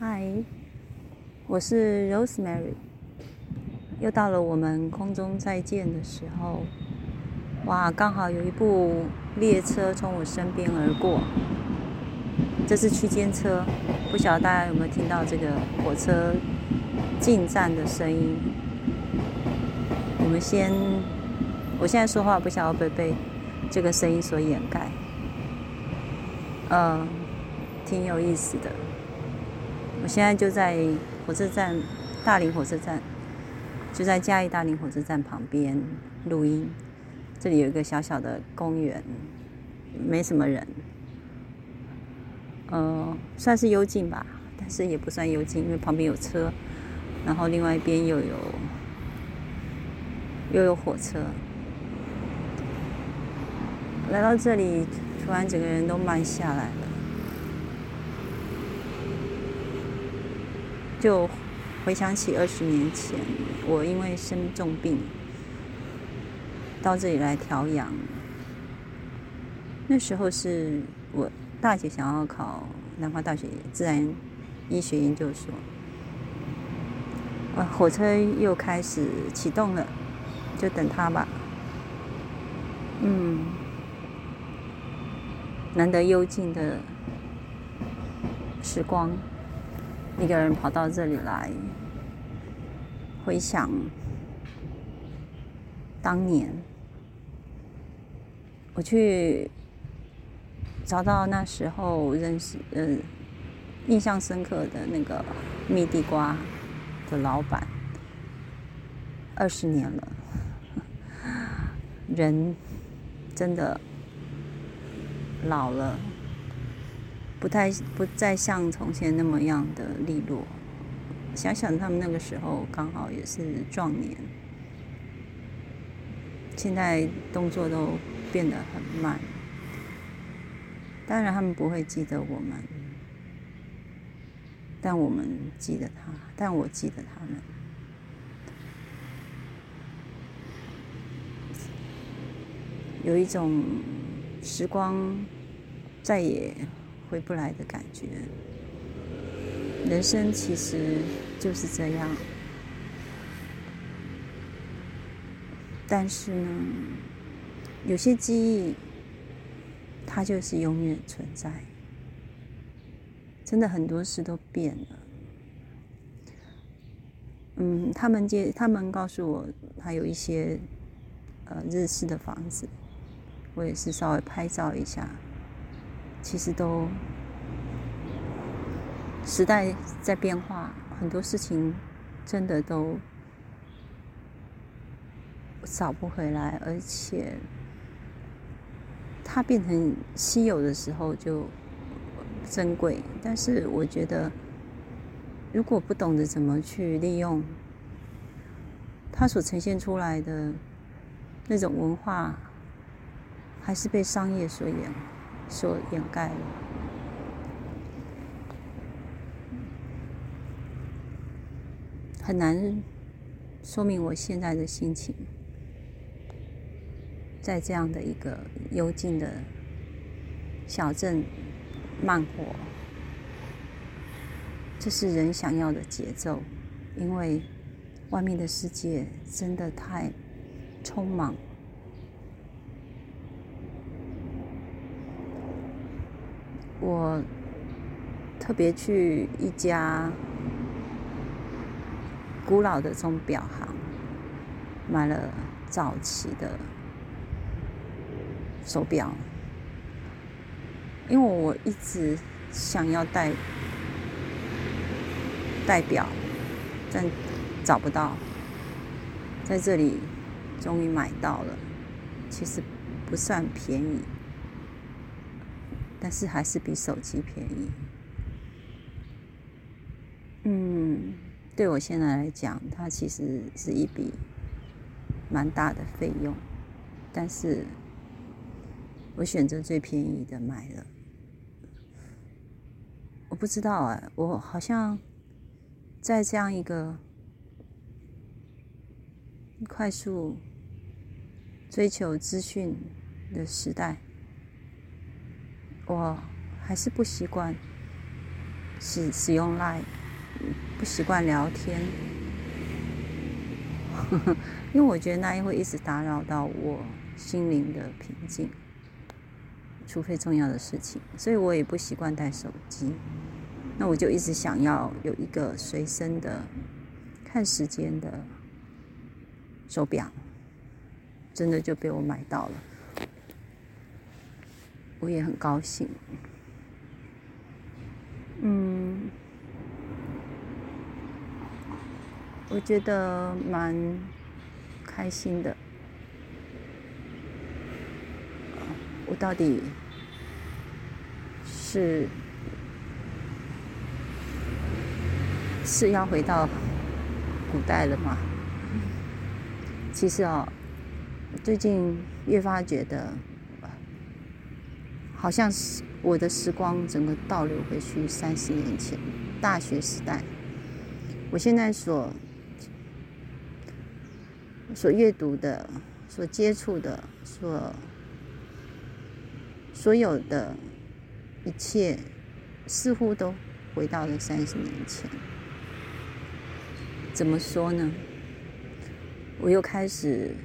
嗨，我是 Rosemary，又到了我们空中再见的时候。哇，刚好有一部列车从我身边而过，这是区间车，不晓得大家有没有听到这个火车进站的声音？我们先，我现在说话不晓得会被这个声音所掩盖，嗯，挺有意思的。我现在就在火车站，大林火车站，就在嘉义大林火车站旁边录音。这里有一个小小的公园，没什么人，呃，算是幽静吧，但是也不算幽静，因为旁边有车，然后另外一边又有又有火车。来到这里，突然整个人都慢下来了，就回想起二十年前，我因为生重病。到这里来调养，那时候是我大姐想要考南华大学自然医学研究所，呃，火车又开始启动了，就等他吧。嗯，难得幽静的时光，一个人跑到这里来，回想。当年，我去找到那时候认识、嗯，印象深刻的那个蜜地瓜的老板，二十年了，人真的老了，不太不再像从前那么样的利落。想想他们那个时候，刚好也是壮年。现在动作都变得很慢，当然他们不会记得我们，但我们记得他，但我记得他们。有一种时光再也回不来的感觉。人生其实就是这样。但是呢，有些记忆，它就是永远存在。真的很多事都变了。嗯，他们接，他们告诉我，还有一些呃日式的房子，我也是稍微拍照一下。其实都时代在变化，很多事情真的都。找不回来，而且它变成稀有的时候就珍贵。但是我觉得，如果不懂得怎么去利用它所呈现出来的那种文化，还是被商业所掩所掩盖了，很难说明我现在的心情。在这样的一个幽静的小镇，慢活，这是人想要的节奏。因为外面的世界真的太匆忙。我特别去一家古老的钟表行，买了早期的。手表，因为我一直想要戴戴表，但找不到，在这里终于买到了。其实不算便宜，但是还是比手机便宜。嗯，对我现在来讲，它其实是一笔蛮大的费用，但是。我选择最便宜的买了，我不知道哎，我好像在这样一个快速追求资讯的时代，我还是不习惯使使用 Line，不习惯聊天，因为我觉得那会一直打扰到我心灵的平静，除非重要的事情，所以我也不习惯带手机。那我就一直想要有一个随身的看时间的手表，真的就被我买到了，我也很高兴。嗯，我觉得蛮开心的。我到底是？是要回到古代了吗？其实哦，最近越发觉得，好像是我的时光整个倒流回去三十年前，大学时代。我现在所所阅读的、所接触的、所所有的一切，似乎都回到了三十年前。怎么说呢？我又开始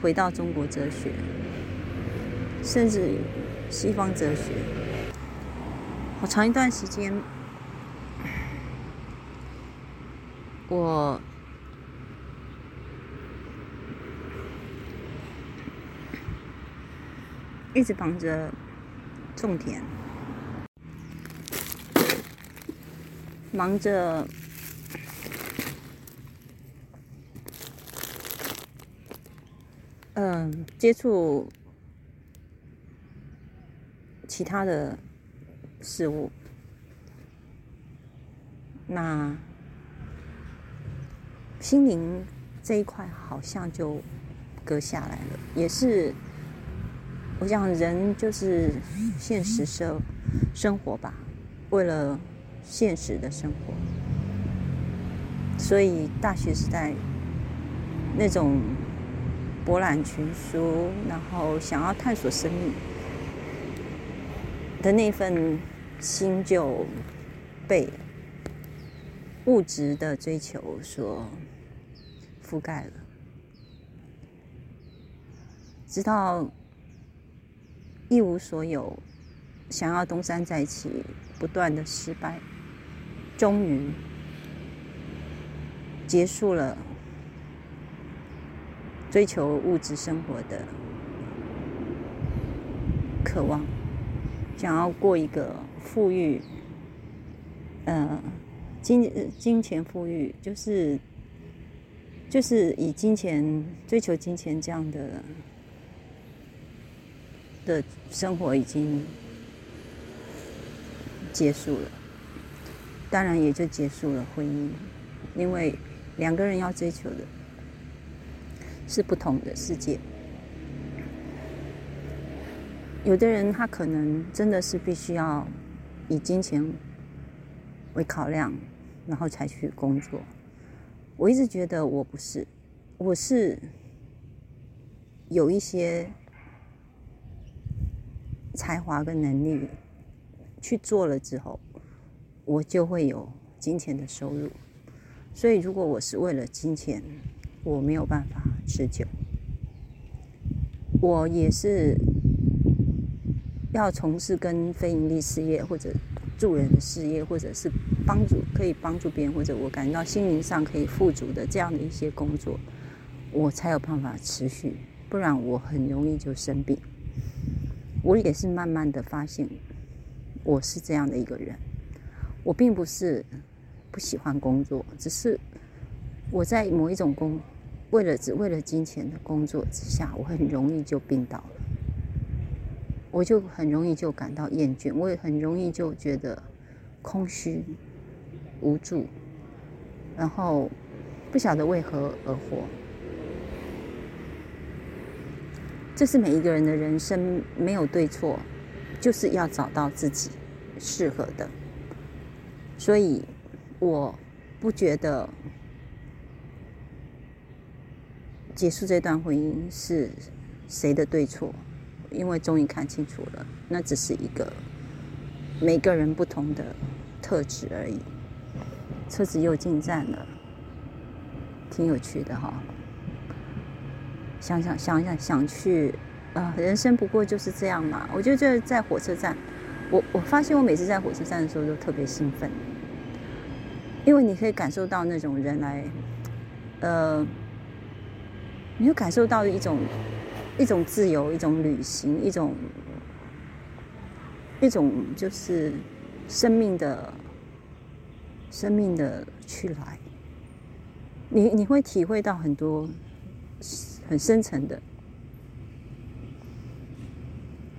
回到中国哲学，甚至西方哲学。好长一段时间，我一直忙着种田，忙着。嗯，接触其他的事物，那心灵这一块好像就割下来了。也是，我想人就是现实生生活吧，为了现实的生活，所以大学时代那种。博览群书，然后想要探索生命的那份心就被物质的追求所覆盖了，直到一无所有，想要东山再起，不断的失败，终于结束了。追求物质生活的渴望，想要过一个富裕，呃，金金钱富裕，就是就是以金钱追求金钱这样的的生活已经结束了，当然也就结束了婚姻，因为两个人要追求的。是不同的世界。有的人他可能真的是必须要以金钱为考量，然后才去工作。我一直觉得我不是，我是有一些才华跟能力去做了之后，我就会有金钱的收入。所以，如果我是为了金钱，我没有办法持久，我也是要从事跟非盈利事业或者助人的事业，或者是帮助可以帮助别人，或者我感觉到心灵上可以富足的这样的一些工作，我才有办法持续，不然我很容易就生病。我也是慢慢的发现，我是这样的一个人，我并不是不喜欢工作，只是我在某一种工。为了只为了金钱的工作之下，我很容易就病倒了，我就很容易就感到厌倦，我也很容易就觉得空虚、无助，然后不晓得为何而活。这是每一个人的人生，没有对错，就是要找到自己适合的。所以我不觉得。结束这段婚姻是谁的对错？因为终于看清楚了，那只是一个每个人不同的特质而已。车子又进站了，挺有趣的哈。想想想想想去啊，人生不过就是这样嘛。我觉得在火车站，我我发现我每次在火车站的时候都特别兴奋，因为你可以感受到那种人来，呃，你会感受到一种一种自由，一种旅行，一种一种就是生命的。生命的去来，你你会体会到很多很深层的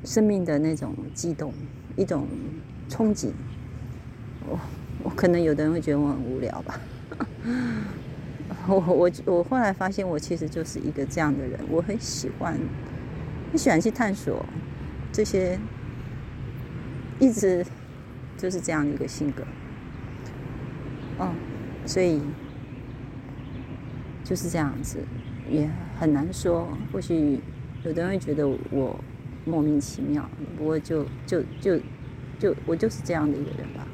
生命的那种激动，一种憧憬。我我可能有的人会觉得我很无聊吧。我我我后来发现，我其实就是一个这样的人。我很喜欢，很喜欢去探索这些，一直就是这样的一个性格。哦，所以就是这样子，也很难说。或许有的人会觉得我莫名其妙，不过就就就就我就是这样的一个人吧。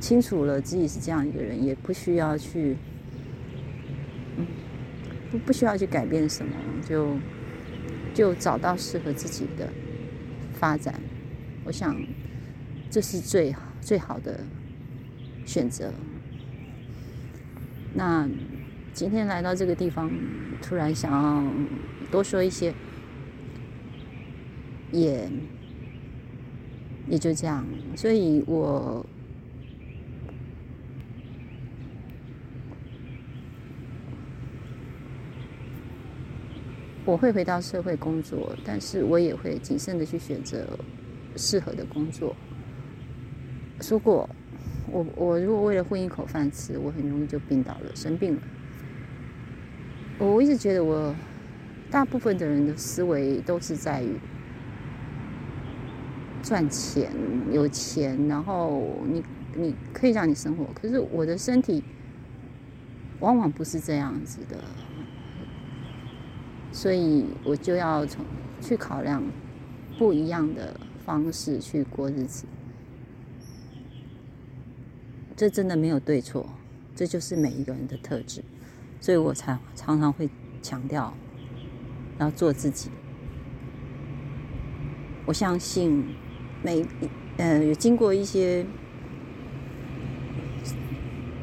清楚了自己是这样一个人，也不需要去，嗯，不不需要去改变什么，就就找到适合自己的发展。我想这是最最好的。选择。那今天来到这个地方，突然想要多说一些，也也就这样。所以我我会回到社会工作，但是我也会谨慎的去选择适合的工作。说过。我我如果为了混一口饭吃，我很容易就病倒了，生病了。我一直觉得我大部分的人的思维都是在于赚钱、有钱，然后你你可以让你生活。可是我的身体往往不是这样子的，所以我就要从去考量不一样的方式去过日子。这真的没有对错，这就是每一个人的特质，所以我才常常会强调要做自己。我相信每呃有经过一些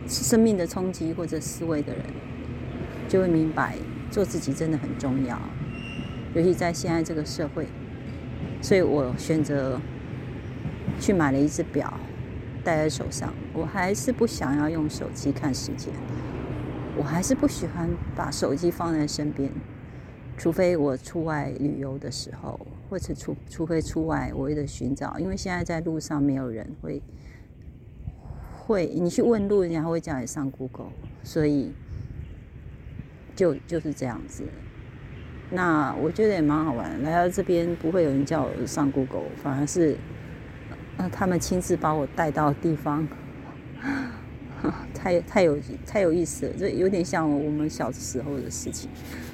生命的冲击或者思维的人，就会明白做自己真的很重要，尤其在现在这个社会。所以我选择去买了一只表。戴在手上，我还是不想要用手机看时间。我还是不喜欢把手机放在身边，除非我出外旅游的时候，或者除除非出外我为了寻找，因为现在在路上没有人会会你去问路，人家会叫你上 Google，所以就就是这样子。那我觉得也蛮好玩，来到这边不会有人叫我上 Google，反而是。那他们亲自把我带到地方，太太有太有意思了，这有点像我们小时候的事情，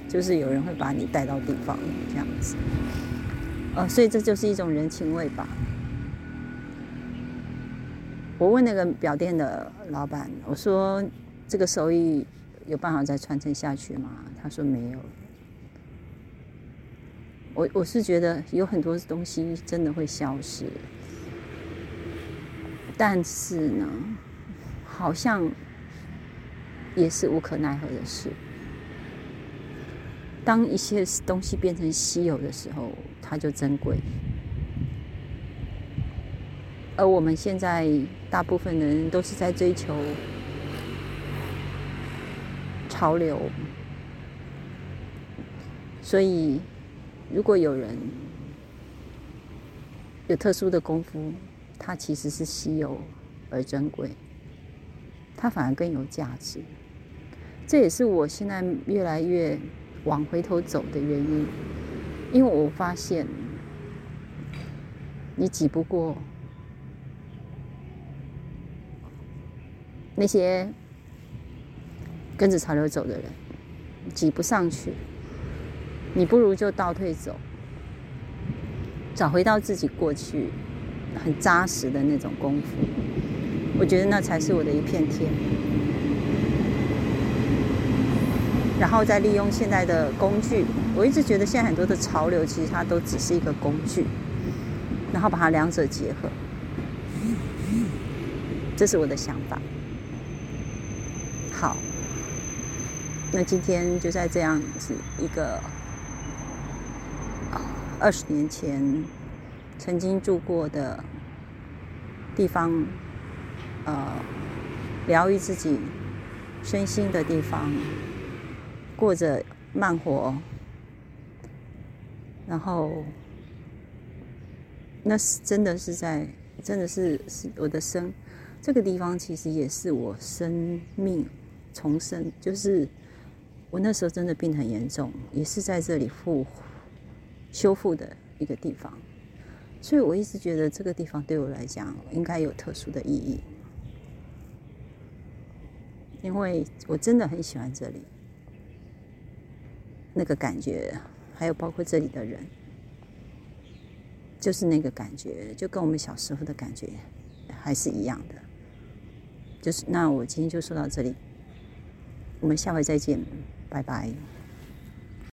就是有人会把你带到地方这样子，呃，所以这就是一种人情味吧。我问那个表店的老板，我说这个手艺有办法再传承下去吗？他说没有。我我是觉得有很多东西真的会消失。但是呢，好像也是无可奈何的事。当一些东西变成稀有的时候，它就珍贵。而我们现在大部分人都是在追求潮流，所以如果有人有特殊的功夫，它其实是稀有而珍贵，它反而更有价值。这也是我现在越来越往回头走的原因，因为我发现你挤不过那些跟着潮流走的人，挤不上去，你不如就倒退走，找回到自己过去。很扎实的那种功夫。我觉得那才是我的一片天。然后再利用现在的工具，我一直觉得现在很多的潮流其实它都只是一个工具，然后把它两者结合，这是我的想法。好，那今天就在这样子一个二十年前曾经住过的地方，呃，疗愈自己身心的地方。过着慢活，然后那是真的是在，真的是是我的生这个地方，其实也是我生命重生。就是我那时候真的病很严重，也是在这里复修复的一个地方，所以我一直觉得这个地方对我来讲应该有特殊的意义，因为我真的很喜欢这里。那个感觉，还有包括这里的人，就是那个感觉，就跟我们小时候的感觉还是一样的。就是那我今天就说到这里，我们下回再见，拜拜。